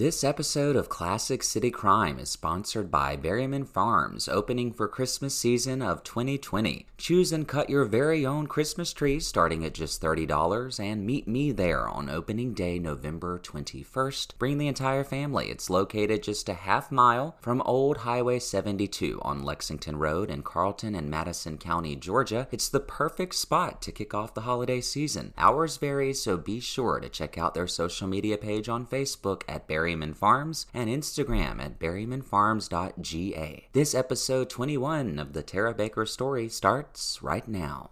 This episode of Classic City Crime is sponsored by Berryman Farms, opening for Christmas season of 2020. Choose and cut your very own Christmas tree starting at just $30 and meet me there on opening day November 21st. Bring the entire family. It's located just a half mile from Old Highway 72 on Lexington Road in Carlton and Madison County, Georgia. It's the perfect spot to kick off the holiday season. Hours vary, so be sure to check out their social media page on Facebook at Berry Berryman Farms and Instagram at berrymanfarms.ga. This episode 21 of the Tara Baker story starts right now.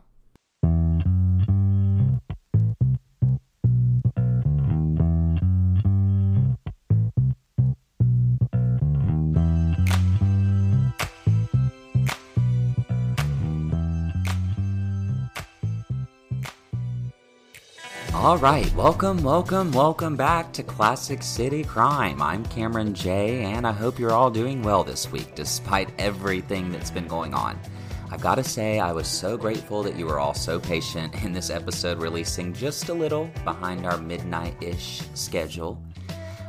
All right, welcome, welcome, welcome back to Classic City Crime. I'm Cameron J, and I hope you're all doing well this week despite everything that's been going on. I've got to say, I was so grateful that you were all so patient in this episode releasing just a little behind our midnight ish schedule.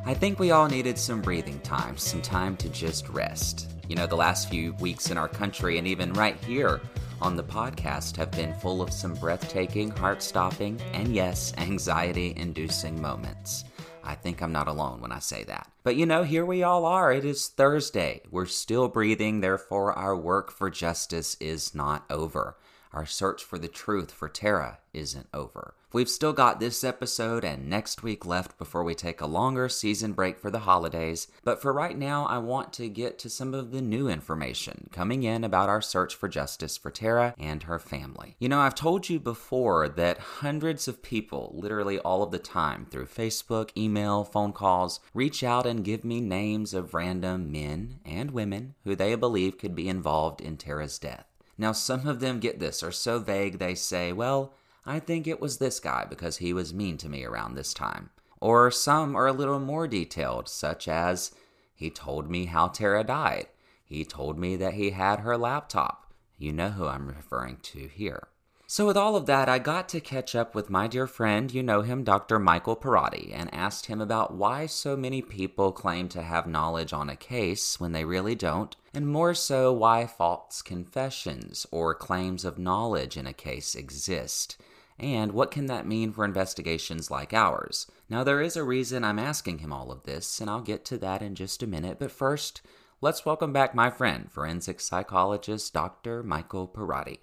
I think we all needed some breathing time, some time to just rest. You know, the last few weeks in our country, and even right here on the podcast have been full of some breathtaking, heart stopping, and yes, anxiety inducing moments. I think I'm not alone when I say that. But you know, here we all are. It is Thursday. We're still breathing, therefore, our work for justice is not over. Our search for the truth for Tara isn't over. We've still got this episode and next week left before we take a longer season break for the holidays, but for right now, I want to get to some of the new information coming in about our search for justice for Tara and her family. You know, I've told you before that hundreds of people, literally all of the time, through Facebook, email, phone calls, reach out and give me names of random men and women who they believe could be involved in Tara's death. Now, some of them get this, are so vague they say, well, I think it was this guy because he was mean to me around this time. Or some are a little more detailed, such as, he told me how Tara died. He told me that he had her laptop. You know who I'm referring to here. So, with all of that, I got to catch up with my dear friend, you know him, Dr. Michael Perrotti, and asked him about why so many people claim to have knowledge on a case when they really don't, and more so, why false confessions or claims of knowledge in a case exist. And what can that mean for investigations like ours? Now, there is a reason I'm asking him all of this, and I'll get to that in just a minute, but first, let's welcome back my friend, forensic psychologist Dr. Michael Perrotti.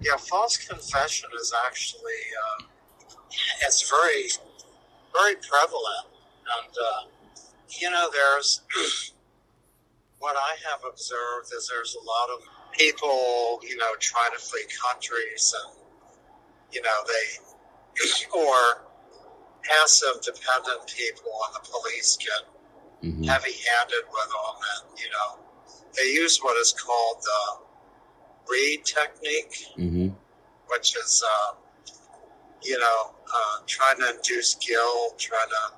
Yeah, false confession is actually, uh, it's very, very prevalent. And, uh, you know, there's, what I have observed is there's a lot of people, you know, trying to flee countries and you know, they, or passive dependent people on the police get mm-hmm. heavy handed with them. And, you know, they use what is called the Reid technique, mm-hmm. which is, uh, you know, uh, trying to induce guilt, trying to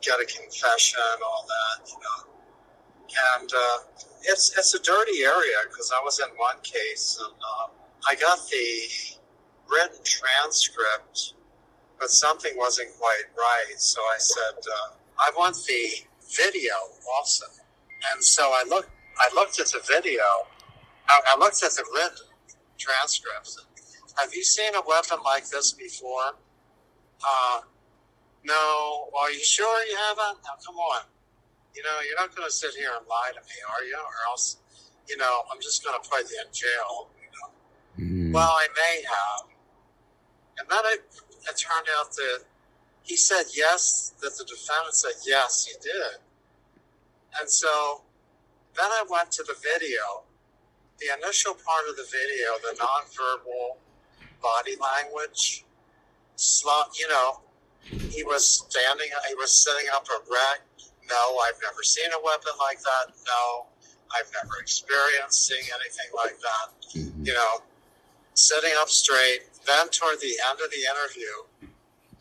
get a confession, all that, you know. And uh, it's it's a dirty area because I was in one case and uh, I got the written transcript, but something wasn't quite right. So I said, uh, I want the video also. And so I looked, I looked at the video. I, I looked at the written transcripts. Have you seen a weapon like this before? Uh, no. Are you sure you haven't? Now, come on. You know, you're not going to sit here and lie to me, are you? Or else, you know, I'm just going to put you in jail. You know? Mm. Well, I may have. And then it, it turned out that he said yes, that the defendant said yes, he did. And so then I went to the video. The initial part of the video, the nonverbal body language, slow, you know, he was standing, he was sitting up erect. No, I've never seen a weapon like that. No, I've never experienced seeing anything like that. Mm-hmm. You know, sitting up straight. Then toward the end of the interview,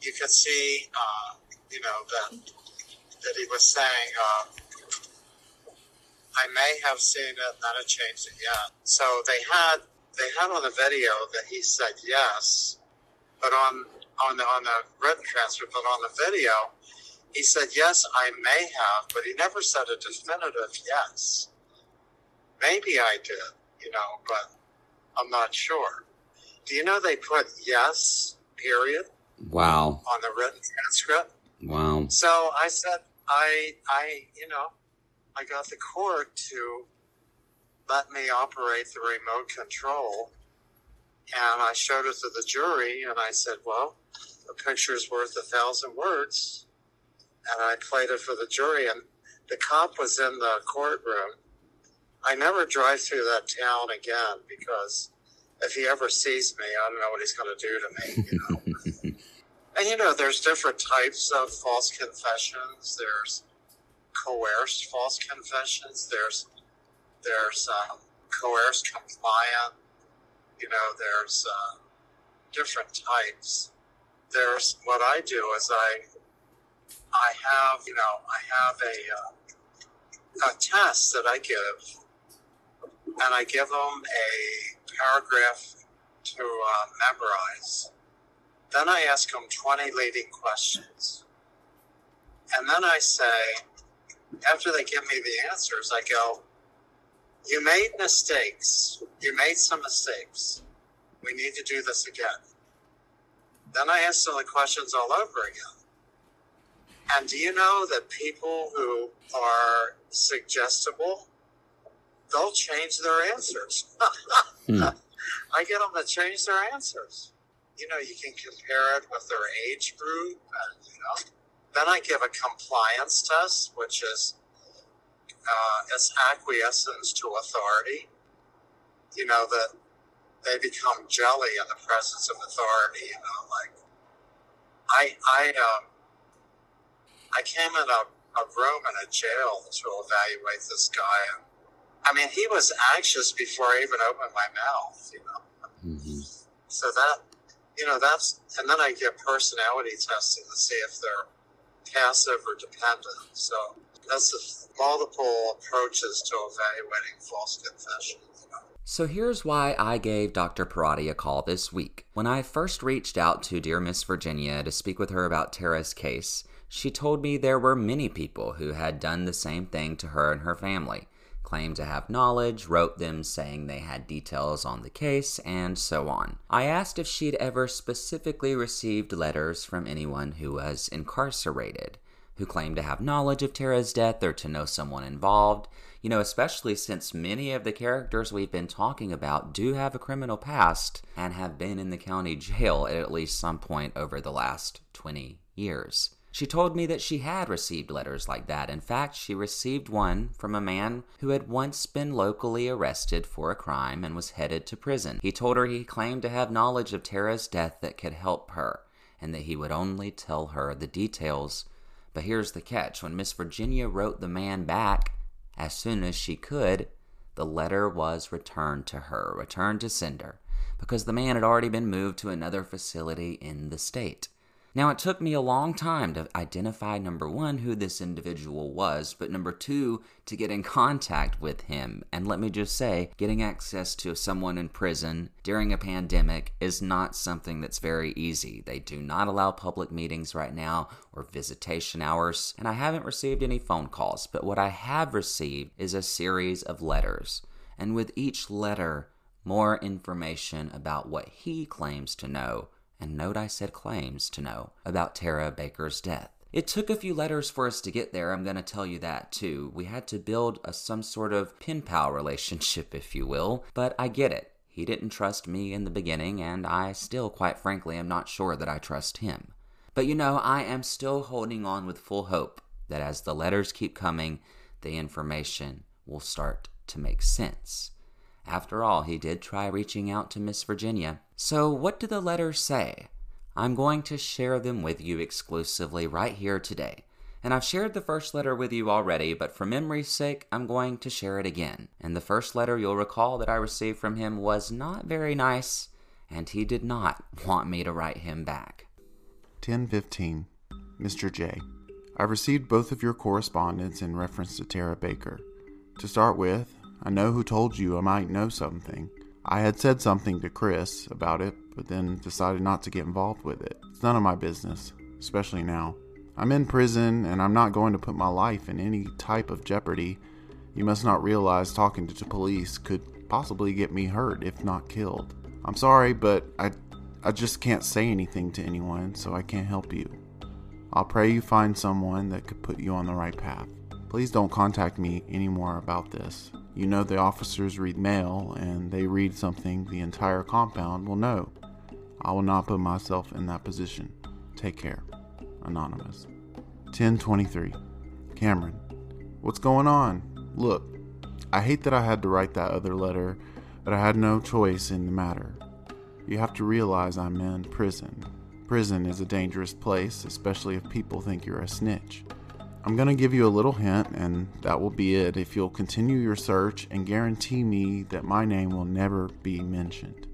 you could see, uh, you know, that that he was saying, uh, "I may have seen it, then it changed again." So they had they had on the video that he said yes, but on on the on the written transcript, but on the video, He said, Yes, I may have, but he never said a definitive yes. Maybe I did, you know, but I'm not sure. Do you know they put yes, period? Wow. On the written transcript? Wow. So I said, I, I, you know, I got the court to let me operate the remote control. And I showed it to the jury and I said, well, a picture's worth a thousand words. And I played it for the jury and the cop was in the courtroom. I never drive through that town again because if he ever sees me, I don't know what he's going to do to me, you know. and you know, there's different types of false confessions. There's coerced false confessions. There's there's um, coerced compliant. You know, there's uh, different types. There's what I do is I I have you know I have a uh, a test that I give, and I give them a paragraph to uh, memorize. Then I ask them 20 leading questions. And then I say, after they give me the answers, I go, You made mistakes. You made some mistakes. We need to do this again. Then I ask them the questions all over again. And do you know that people who are suggestible, they'll change their answers. hmm. I get them to change their answers. You know, you can compare it with their age group, and you know, then I give a compliance test, which is uh, it's acquiescence to authority. You know that they become jelly in the presence of authority. You know, like I I um, I came in a, a room in a jail to evaluate this guy. I mean, he was anxious before I even opened my mouth. You know, mm-hmm. so that you know that's and then I get personality testing to see if they're passive or dependent. So that's the multiple approaches to evaluating false confession. So here's why I gave Dr. Perrotti a call this week. When I first reached out to dear Miss Virginia to speak with her about Tara's case, she told me there were many people who had done the same thing to her and her family claimed to have knowledge, wrote them saying they had details on the case, and so on. I asked if she'd ever specifically received letters from anyone who was incarcerated, who claimed to have knowledge of Tara's death or to know someone involved. You know, especially since many of the characters we've been talking about do have a criminal past and have been in the county jail at at least some point over the last 20 years. She told me that she had received letters like that. In fact, she received one from a man who had once been locally arrested for a crime and was headed to prison. He told her he claimed to have knowledge of Tara's death that could help her, and that he would only tell her the details. But here's the catch when Miss Virginia wrote the man back as soon as she could, the letter was returned to her, returned to sender, because the man had already been moved to another facility in the state. Now, it took me a long time to identify number one, who this individual was, but number two, to get in contact with him. And let me just say, getting access to someone in prison during a pandemic is not something that's very easy. They do not allow public meetings right now or visitation hours, and I haven't received any phone calls, but what I have received is a series of letters. And with each letter, more information about what he claims to know and note I said claims to know about Tara Baker's death. It took a few letters for us to get there, I'm going to tell you that too. We had to build a, some sort of pen pal relationship, if you will, but I get it. He didn't trust me in the beginning, and I still, quite frankly, am not sure that I trust him. But you know, I am still holding on with full hope that as the letters keep coming, the information will start to make sense. After all, he did try reaching out to Miss Virginia. So, what do the letters say? I'm going to share them with you exclusively right here today. And I've shared the first letter with you already, but for memory's sake, I'm going to share it again. And the first letter you'll recall that I received from him was not very nice, and he did not want me to write him back. 1015. Mr. J. I've received both of your correspondence in reference to Tara Baker. To start with, I know who told you I might know something. I had said something to Chris about it, but then decided not to get involved with it. It's none of my business, especially now. I'm in prison and I'm not going to put my life in any type of jeopardy. You must not realize talking to the police could possibly get me hurt, if not killed. I'm sorry, but I, I just can't say anything to anyone, so I can't help you. I'll pray you find someone that could put you on the right path. Please don't contact me anymore about this. You know the officers read mail, and they read something the entire compound will know. I will not put myself in that position. Take care. Anonymous. 1023. Cameron. What's going on? Look, I hate that I had to write that other letter, but I had no choice in the matter. You have to realize I'm in prison. Prison is a dangerous place, especially if people think you're a snitch. I'm going to give you a little hint, and that will be it if you'll continue your search and guarantee me that my name will never be mentioned.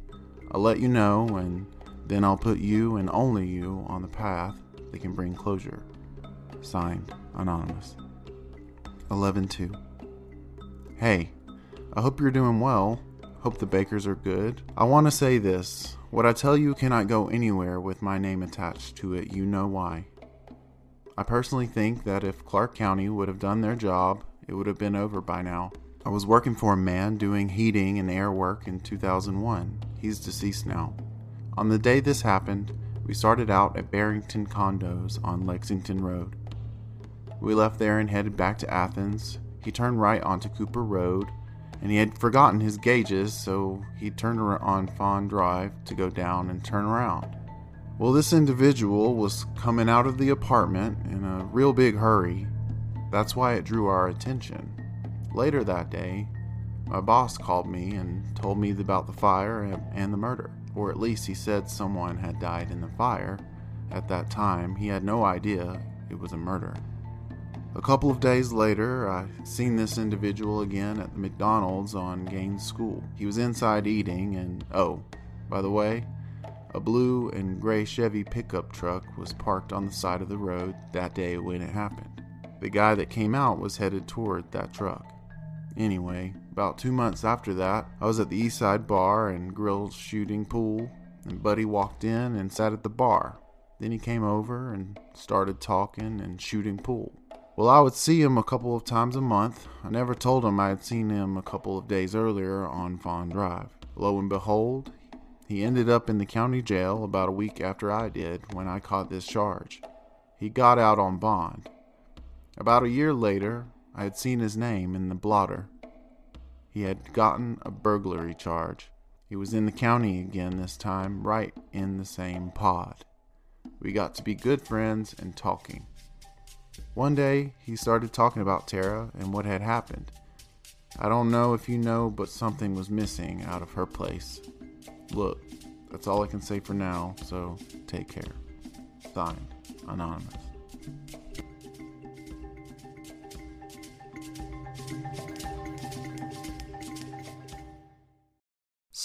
I'll let you know, and then I'll put you and only you on the path that can bring closure. Signed, Anonymous. 11 2. Hey, I hope you're doing well. Hope the bakers are good. I want to say this what I tell you cannot go anywhere with my name attached to it. You know why. I personally think that if Clarke County would have done their job, it would have been over by now. I was working for a man doing heating and air work in 2001. He's deceased now. On the day this happened, we started out at Barrington Condos on Lexington Road. We left there and headed back to Athens. He turned right onto Cooper Road, and he had forgotten his gauges, so he turned around on Fawn Drive to go down and turn around. Well, this individual was coming out of the apartment in a real big hurry. That's why it drew our attention. Later that day, my boss called me and told me about the fire and the murder, or at least he said someone had died in the fire. At that time, he had no idea it was a murder. A couple of days later, I seen this individual again at the McDonald's on Gaines School. He was inside eating, and oh, by the way, a blue and gray Chevy pickup truck was parked on the side of the road that day when it happened. The guy that came out was headed toward that truck. Anyway, about two months after that, I was at the Eastside Bar and Grill shooting pool, and Buddy walked in and sat at the bar. Then he came over and started talking and shooting pool. Well, I would see him a couple of times a month. I never told him I had seen him a couple of days earlier on Fawn Drive. Lo and behold, he ended up in the county jail about a week after I did when I caught this charge. He got out on bond. About a year later, I had seen his name in the blotter. He had gotten a burglary charge. He was in the county again this time, right in the same pod. We got to be good friends and talking. One day, he started talking about Tara and what had happened. I don't know if you know, but something was missing out of her place. Look, that's all I can say for now, so take care. Signed, Anonymous.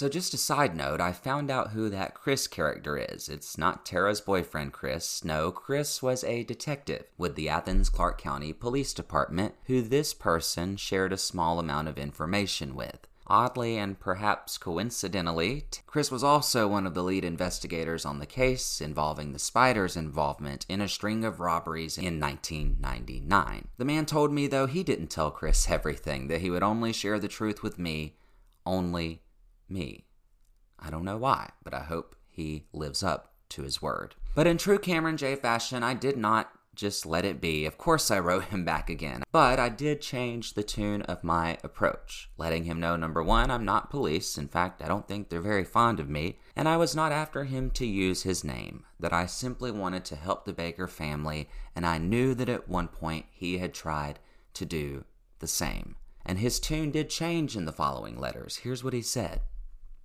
So, just a side note, I found out who that Chris character is. It's not Tara's boyfriend, Chris. No, Chris was a detective with the Athens Clarke County Police Department who this person shared a small amount of information with. Oddly and perhaps coincidentally, Chris was also one of the lead investigators on the case involving the Spiders' involvement in a string of robberies in 1999. The man told me, though, he didn't tell Chris everything, that he would only share the truth with me, only me. I don't know why, but I hope he lives up to his word. But in true Cameron J fashion, I did not just let it be. Of course, I wrote him back again. But I did change the tune of my approach, letting him know number one, I'm not police. In fact, I don't think they're very fond of me. And I was not after him to use his name, that I simply wanted to help the Baker family, and I knew that at one point he had tried to do the same. And his tune did change in the following letters. Here's what he said.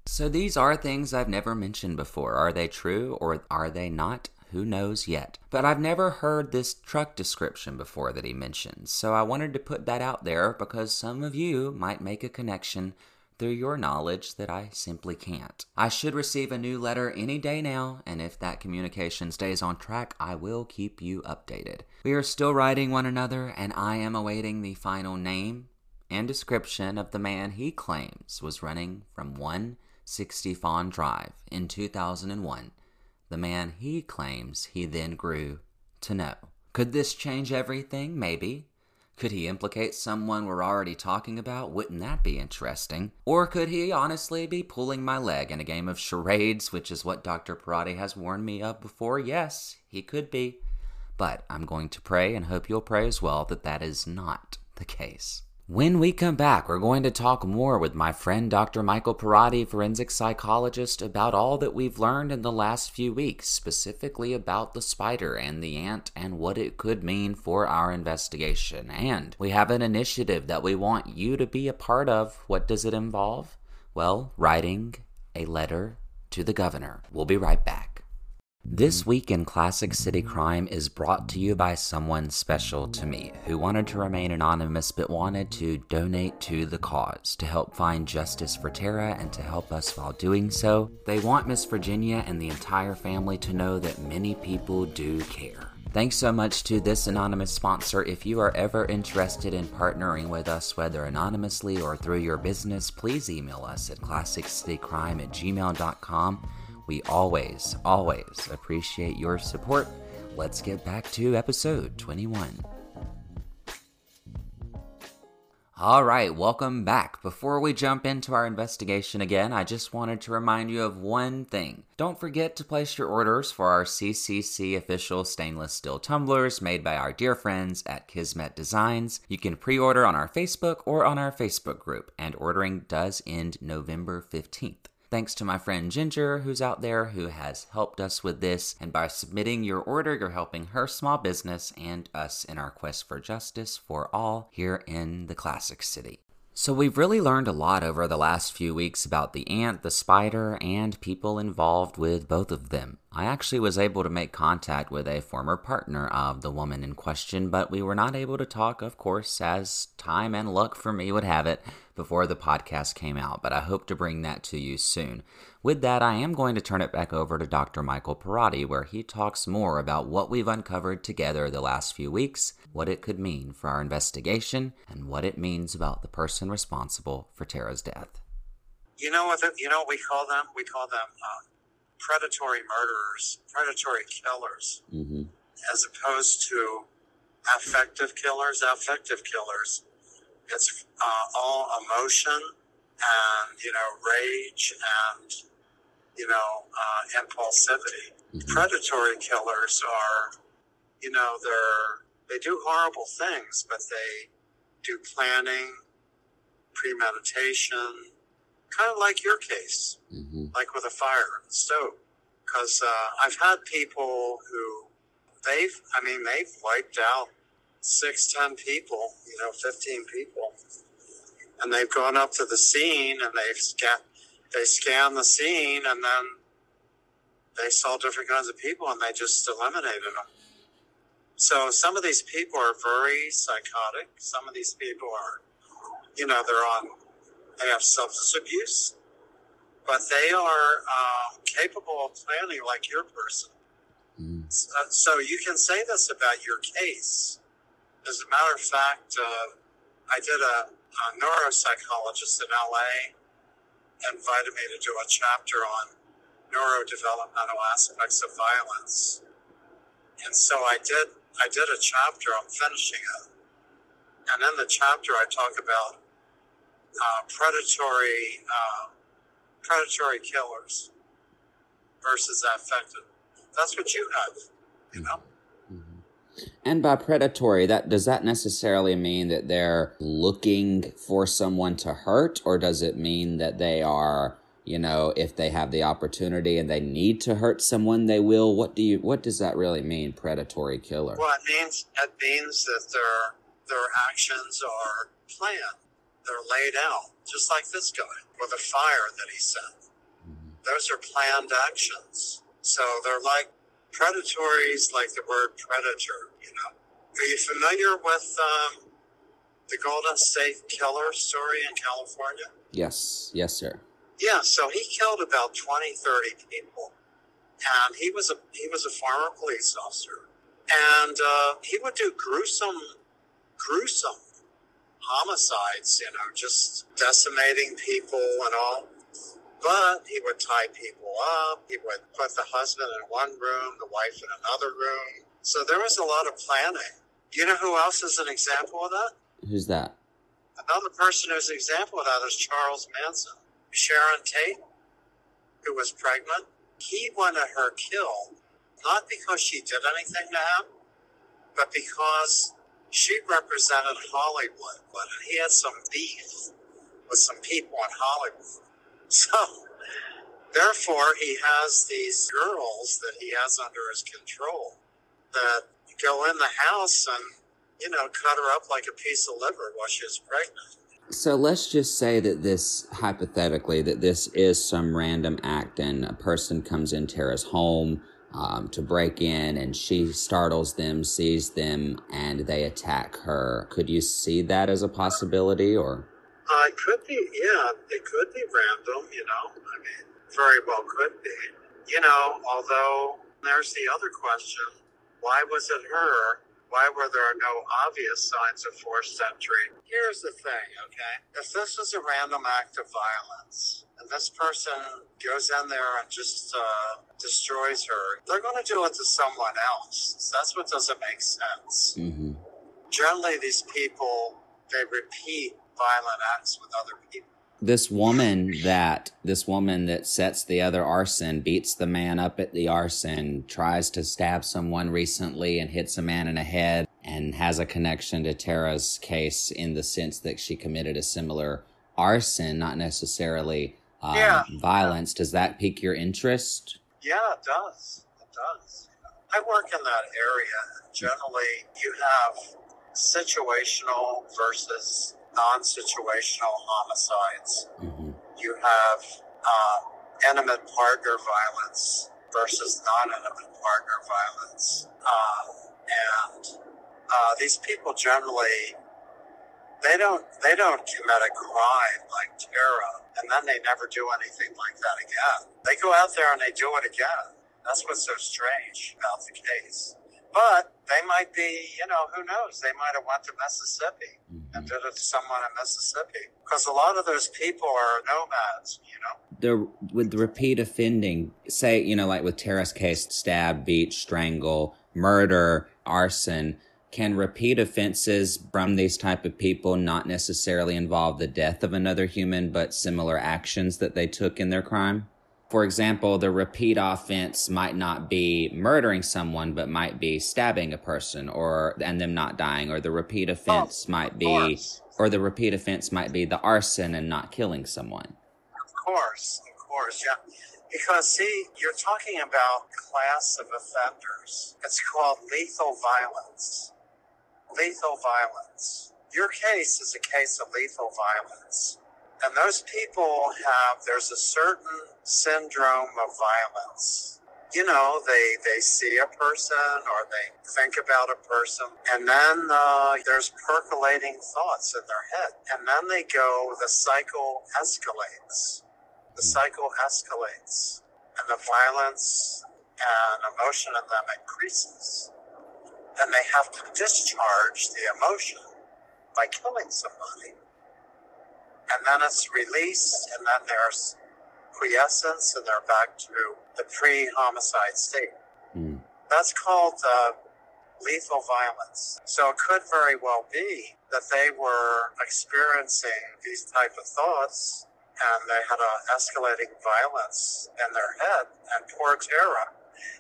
So these are things I've never mentioned before. Are they true or are they not? Who knows yet? But I've never heard this truck description before that he mentions, so I wanted to put that out there because some of you might make a connection through your knowledge that I simply can't. I should receive a new letter any day now, and if that communication stays on track, I will keep you updated. We are still writing one another, and I am awaiting the final name and description of the man he claims was running from 160 Fawn Drive in 2001 the man he claims he then grew to know. Could this change everything? Maybe. Could he implicate someone we're already talking about? Wouldn't that be interesting? Or could he honestly be pulling my leg in a game of charades, which is what Dr. Perrotti has warned me of before? Yes, he could be. But I'm going to pray and hope you'll pray as well that that is not the case. When we come back, we're going to talk more with my friend Dr. Michael Perrotti, forensic psychologist, about all that we've learned in the last few weeks, specifically about the spider and the ant and what it could mean for our investigation. And we have an initiative that we want you to be a part of. What does it involve? Well, writing a letter to the governor. We'll be right back. This week in Classic City Crime is brought to you by someone special to me who wanted to remain anonymous but wanted to donate to the cause to help find justice for Tara and to help us while doing so. They want Miss Virginia and the entire family to know that many people do care. Thanks so much to this anonymous sponsor. If you are ever interested in partnering with us, whether anonymously or through your business, please email us at classiccitycrime at gmail.com. We always, always appreciate your support. Let's get back to episode 21. All right, welcome back. Before we jump into our investigation again, I just wanted to remind you of one thing. Don't forget to place your orders for our CCC official stainless steel tumblers made by our dear friends at Kismet Designs. You can pre order on our Facebook or on our Facebook group, and ordering does end November 15th. Thanks to my friend Ginger, who's out there, who has helped us with this. And by submitting your order, you're helping her small business and us in our quest for justice for all here in the Classic City. So, we've really learned a lot over the last few weeks about the ant, the spider, and people involved with both of them. I actually was able to make contact with a former partner of the woman in question, but we were not able to talk, of course, as time and luck for me would have it, before the podcast came out, but I hope to bring that to you soon. With that, I am going to turn it back over to Dr. Michael Perrotti, where he talks more about what we've uncovered together the last few weeks, what it could mean for our investigation, and what it means about the person responsible for Tara's death. You know what? The, you know what we call them? We call them uh, predatory murderers, predatory killers, mm-hmm. as opposed to affective killers. Affective killers it's uh, all emotion and you know rage and you know uh, impulsivity. Mm-hmm. Predatory killers are, you know, they're they do horrible things, but they do planning, premeditation, kind of like your case, mm-hmm. like with a fire the stove. Because uh, I've had people who they've, I mean, they've wiped out six, ten people, you know, fifteen people, and they've gone up to the scene and they've scan, they scan the scene, and then they saw different kinds of people, and they just eliminated them. So some of these people are very psychotic. Some of these people are, you know, they're on, they have substance abuse, but they are um, capable of planning like your person. Mm. So, so you can say this about your case as a matter of fact, uh, I did a, a neuropsychologist in LA invited me to do a chapter on neurodevelopmental aspects of violence. And so I did I did a chapter, I'm finishing it. And in the chapter I talk about uh, predatory uh, predatory killers versus affected. That's what you have, you know. And by predatory, that does that necessarily mean that they're looking for someone to hurt, or does it mean that they are, you know, if they have the opportunity and they need to hurt someone, they will? What do you? What does that really mean, predatory killer? Well, it means it means that their their actions are planned. They're laid out, just like this guy with a fire that he sent. Those are planned actions. So they're like predatories like the word predator, you know. Are you familiar with um, the Golden State Killer story in California? Yes, yes, sir. Yeah, so he killed about 20, 30 people. And he was a he was a former police officer. And uh, he would do gruesome, gruesome homicides, you know, just decimating people and all. But he would tie people up. He would put the husband in one room, the wife in another room, So there was a lot of planning. You know who else is an example of that? Who's that? Another person who's an example of that is Charles Manson. Sharon Tate, who was pregnant, he wanted her killed, not because she did anything to him, but because she represented Hollywood, but he had some beef with some people in Hollywood. So, therefore, he has these girls that he has under his control that go in the house and, you know, cut her up like a piece of liver while she's pregnant. So let's just say that this, hypothetically, that this is some random act and a person comes in Tara's home um, to break in and she startles them, sees them, and they attack her. Could you see that as a possibility or? Uh, it could be, yeah, it could be random, you know. I mean, very well could be. You know, although there's the other question why was it her? Why were there no obvious signs of forced entry? Here's the thing, okay? If this was a random act of violence, this person goes in there and just uh, destroys her, they're going to do it to someone else. So that's what doesn't make sense. Mm-hmm. Generally, these people, they repeat violent acts with other people. This woman that this woman that sets the other arson beats the man up at the arson, tries to stab someone recently and hits a man in the head, and has a connection to Tara's case in the sense that she committed a similar arson, not necessarily um, Yeah. violence. Does that pique your interest? Yeah, it does. It does. I work in that area. Generally, you have situational versus non situational homicides. hmm You have uh, intimate partner violence versus non intimate partner violence. Uh, and uh, these people generally. They don't. They don't commit a crime like Tara, and then they never do anything like that again. They go out there and they do it again. That's what's so strange about the case. But they might be, you know, who knows? They might have went to Mississippi and mm-hmm. did it to someone in Mississippi. Because a lot of those people are nomads, you know? the with the repeat offending, say you know, like with Tara's case, stab, beat, strangle, murder, arson. Can repeat offenses from these type of people not necessarily involve the death of another human, but similar actions that they took in their crime? For example, the repeat offense might not be murdering someone, but might be stabbing a person or and them not dying, or the repeat oh, offense of might be course. or the repeat offense might be the arson and not killing someone. Of course, of course, yeah. Because, see, you're talking about class of offenders. It's called lethal violence. Lethal violence. Your case is a case of lethal violence. And those people have, there's a certain syndrome of violence. You know, they, they see a person or they think about a person, and then uh, there's percolating thoughts in their head. And then they go, the cycle escalates. The cycle escalates, and the violence and emotion in them increases. And they have to discharge the emotion by killing somebody and then it's released, and then there's quiescence, and they're back to the pre-homicide state. Mm. That's called uh, lethal violence. So it could very well be that they were experiencing these type of thoughts, and they had a escalating violence in their head. And poor Tara,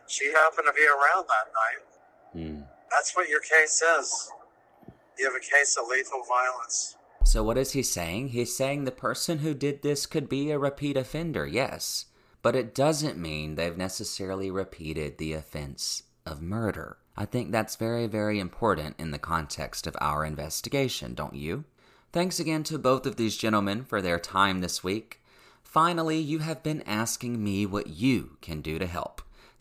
she happened to be around that night. Mm. That's what your case is. You have a case of lethal violence. So, what is he saying? He's saying the person who did this could be a repeat offender, yes, but it doesn't mean they've necessarily repeated the offense of murder. I think that's very, very important in the context of our investigation, don't you? Thanks again to both of these gentlemen for their time this week. Finally, you have been asking me what you can do to help.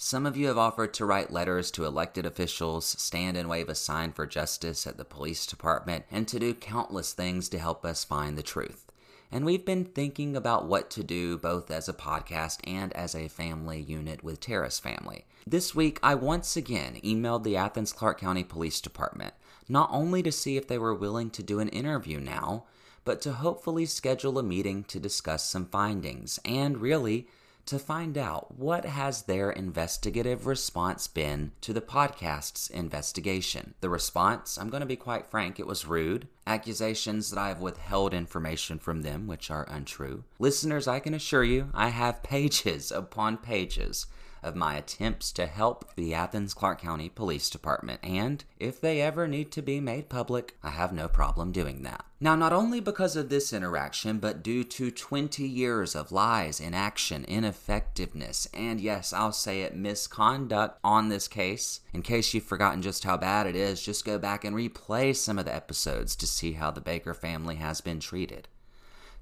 Some of you have offered to write letters to elected officials, stand and wave a sign for justice at the police department, and to do countless things to help us find the truth. And we've been thinking about what to do both as a podcast and as a family unit with Tara's Family. This week, I once again emailed the Athens Clarke County Police Department, not only to see if they were willing to do an interview now, but to hopefully schedule a meeting to discuss some findings and really to find out what has their investigative response been to the podcast's investigation. The response, I'm going to be quite frank, it was rude. Accusations that I have withheld information from them, which are untrue. Listeners, I can assure you, I have pages upon pages of my attempts to help the Athens Clarke County Police Department, and if they ever need to be made public, I have no problem doing that. Now, not only because of this interaction, but due to 20 years of lies, inaction, ineffectiveness, and yes, I'll say it, misconduct on this case. In case you've forgotten just how bad it is, just go back and replay some of the episodes to see how the Baker family has been treated.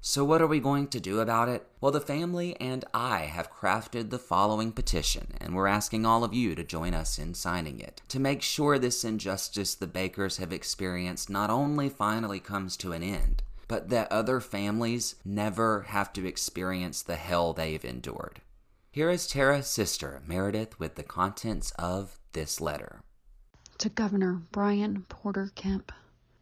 So, what are we going to do about it? Well, the family and I have crafted the following petition, and we're asking all of you to join us in signing it to make sure this injustice the Bakers have experienced not only finally comes to an end, but that other families never have to experience the hell they've endured. Here is Tara's sister, Meredith, with the contents of this letter. To Governor Brian Porter Kemp,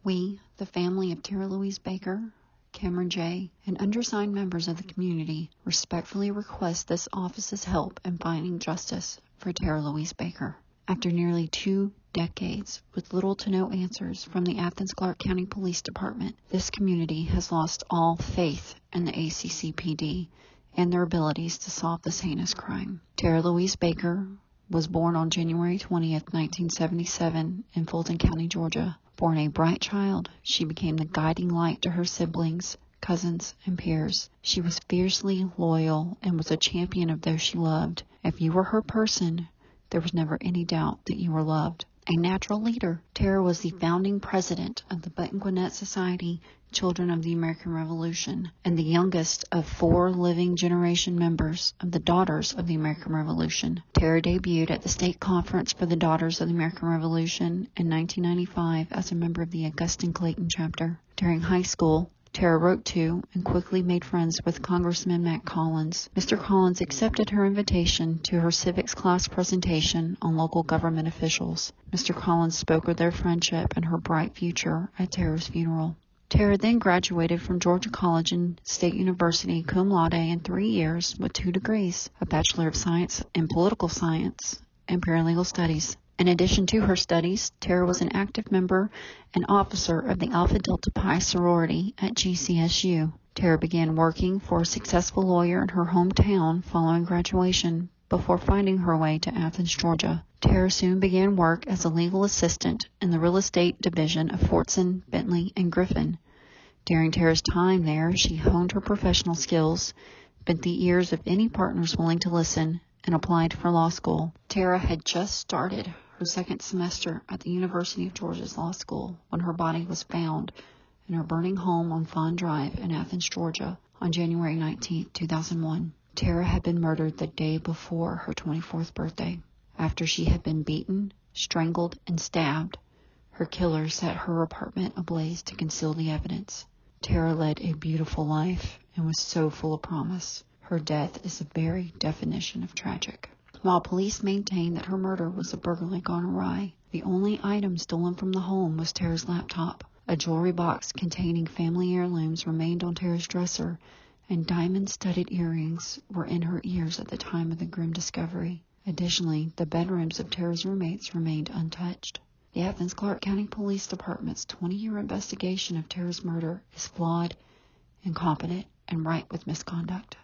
we, the family of Tara Louise Baker, Cameron J., and undersigned members of the community respectfully request this office's help in finding justice for Tara Louise Baker. After nearly two decades with little to no answers from the Athens Clarke County Police Department, this community has lost all faith in the ACCPD and their abilities to solve this heinous crime. Tara Louise Baker was born on January 20th, 1977 in Fulton County, Georgia. Born a bright child, she became the guiding light to her siblings, cousins, and peers. She was fiercely loyal and was a champion of those she loved. If you were her person, there was never any doubt that you were loved. A natural leader, Tara was the mm-hmm. founding president of the Button Gwinnett Society Children of the American Revolution and the youngest of four living generation members of the Daughters of the American mm-hmm. Revolution. Tara debuted at the State Conference for the Daughters of the American Revolution in 1995 as a member of the Augustine Clayton chapter. During high school, Tara wrote to and quickly made friends with Congressman Mac Collins. Mr. Collins accepted her invitation to her civics class presentation on local government officials. Mr. Collins spoke of their friendship and her bright future at Tara's funeral. Tara then graduated from Georgia College and State University cum laude in three years with two degrees, a Bachelor of Science in Political Science and Paralegal Studies. In addition to her studies, Tara was an active member and officer of the Alpha Delta Pi sorority at GCSU. Tara began working for a successful lawyer in her hometown following graduation before finding her way to Athens, Georgia. Tara soon began work as a legal assistant in the real estate division of Fortson, Bentley, and Griffin. During Tara's time there, she honed her professional skills, bent the ears of any partners willing to listen, and applied for law school. Tara had just started her second semester at the University of Georgia's Law School when her body was found in her burning home on Fawn Drive in Athens, Georgia on January 19, 2001. Tara had been murdered the day before her 24th birthday. After she had been beaten, strangled, and stabbed, her killer set her apartment ablaze to conceal the evidence. Tara led a beautiful life and was so full of promise. Her death is the very definition of tragic. While police maintain that her murder was a burglary gone awry, the only item stolen from the home was Tara's laptop. A jewelry box containing family heirlooms remained on Tara's dresser, and diamond studded earrings were in her ears at the time of the grim discovery. Additionally, the bedrooms of Tara's roommates remained untouched. The Athens Clarke County Police Department's 20 year investigation of Tara's murder is flawed, incompetent, and ripe with misconduct.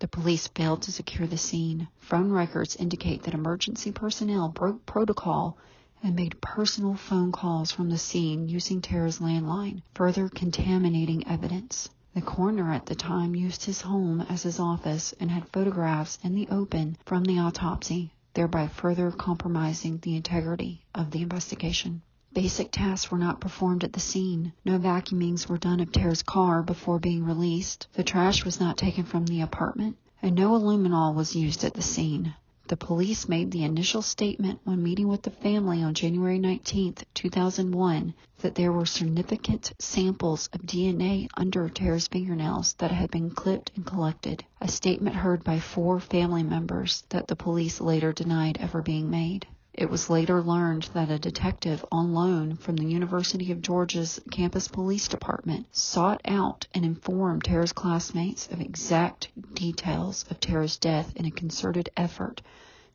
The police failed to secure the scene. Phone records indicate that emergency personnel broke protocol and made personal phone calls from the scene using Tara's landline, further contaminating evidence. The coroner at the time used his home as his office and had photographs in the open from the autopsy, thereby further compromising the integrity of the investigation. Basic tasks were not performed at the scene. No vacuumings were done of Tara's car before being released. The trash was not taken from the apartment, and no aluminol was used at the scene. The police made the initial statement when meeting with the family on January 19, 2001, that there were significant samples of DNA under Tara's fingernails that had been clipped and collected, a statement heard by four family members that the police later denied ever being made. It was later learned that a detective on loan from the University of Georgia's campus police department sought out and informed Tara's classmates of exact details of Tara's death in a concerted effort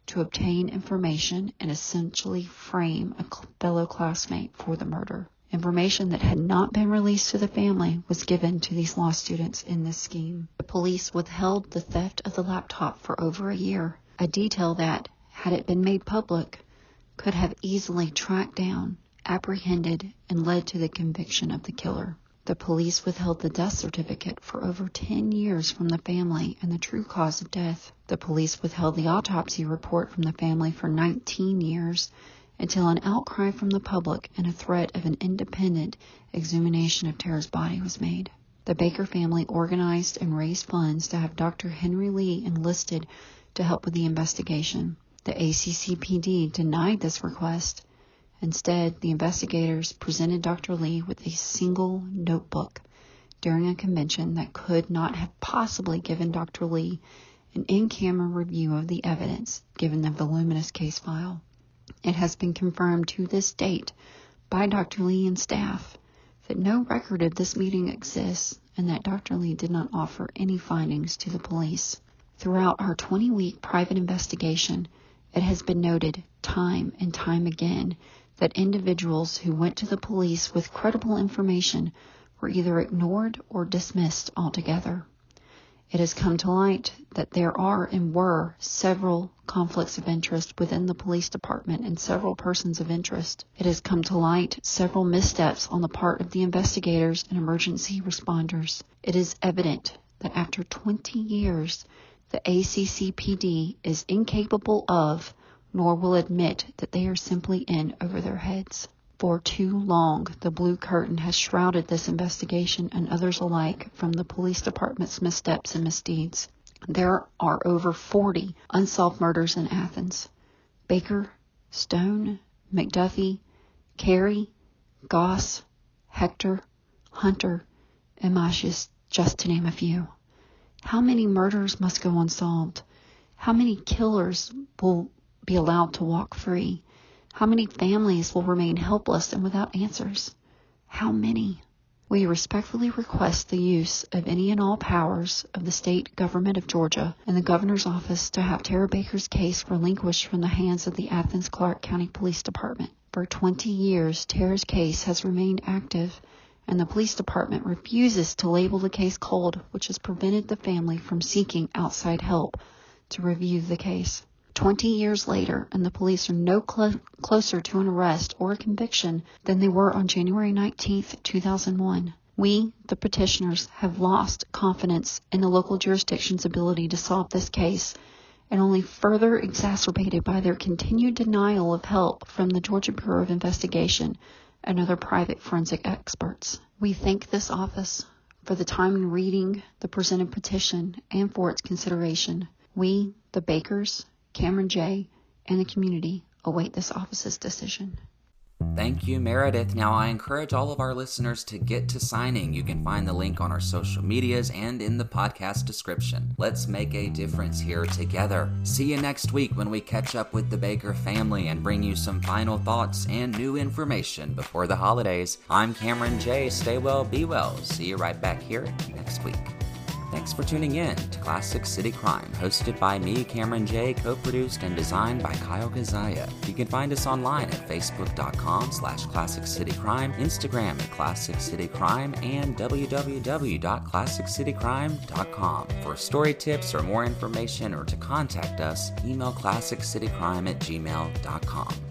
to obtain information and essentially frame a fellow classmate for the murder. Information that had not been released to the family was given to these law students in this scheme. The police withheld the theft of the laptop for over a year, a detail that, had it been made public, could have easily tracked down, apprehended, and led to the conviction of the killer. The police withheld the death certificate for over 10 years from the family and the true cause of death. The police withheld the autopsy report from the family for 19 years until an outcry from the public and a threat of an independent exhumation of Tara's body was made. The Baker family organized and raised funds to have Dr. Henry Lee enlisted to help with the investigation. The ACCPD denied this request. Instead, the investigators presented Dr. Lee with a single notebook during a convention that could not have possibly given Dr. Lee an in camera review of the evidence given the voluminous case file. It has been confirmed to this date by Dr. Lee and staff that no record of this meeting exists and that Dr. Lee did not offer any findings to the police. Throughout our 20 week private investigation, it has been noted time and time again that individuals who went to the police with credible information were either ignored or dismissed altogether. It has come to light that there are and were several conflicts of interest within the police department and several persons of interest. It has come to light several missteps on the part of the investigators and emergency responders. It is evident that after 20 years, the ACCPD is incapable of, nor will admit that they are simply in over their heads. For too long, the blue curtain has shrouded this investigation and others alike from the police department's missteps and misdeeds. There are over 40 unsolved murders in Athens. Baker, Stone, McDuffie, Carey, Goss, Hector, Hunter, and Mascius, just to name a few. How many murders must go unsolved? How many killers will be allowed to walk free? How many families will remain helpless and without answers? How many? We respectfully request the use of any and all powers of the state government of Georgia and the governor's office to have Tara Baker's case relinquished from the hands of the Athens Clarke County Police Department. For 20 years, Tara's case has remained active and the police department refuses to label the case cold, which has prevented the family from seeking outside help to review the case. 20 years later, and the police are no cl- closer to an arrest or a conviction than they were on January 19, 2001. We, the petitioners, have lost confidence in the local jurisdiction's ability to solve this case and only further exacerbated by their continued denial of help from the Georgia Bureau of Investigation and other private forensic experts. We thank this office for the time in reading the presented petition and for its consideration. We, the Bakers, Cameron J., and the community await this office's decision. Thank you, Meredith. Now, I encourage all of our listeners to get to signing. You can find the link on our social medias and in the podcast description. Let's make a difference here together. See you next week when we catch up with the Baker family and bring you some final thoughts and new information before the holidays. I'm Cameron J. Stay well, be well. See you right back here next week. Thanks for tuning in to Classic City Crime, hosted by me, Cameron J., co-produced and designed by Kyle Gazaya. You can find us online at facebook.com slash Classic City Crime, Instagram at Classic City Crime, and www.classiccitycrime.com. For story tips or more information or to contact us, email classiccitycrime at gmail.com.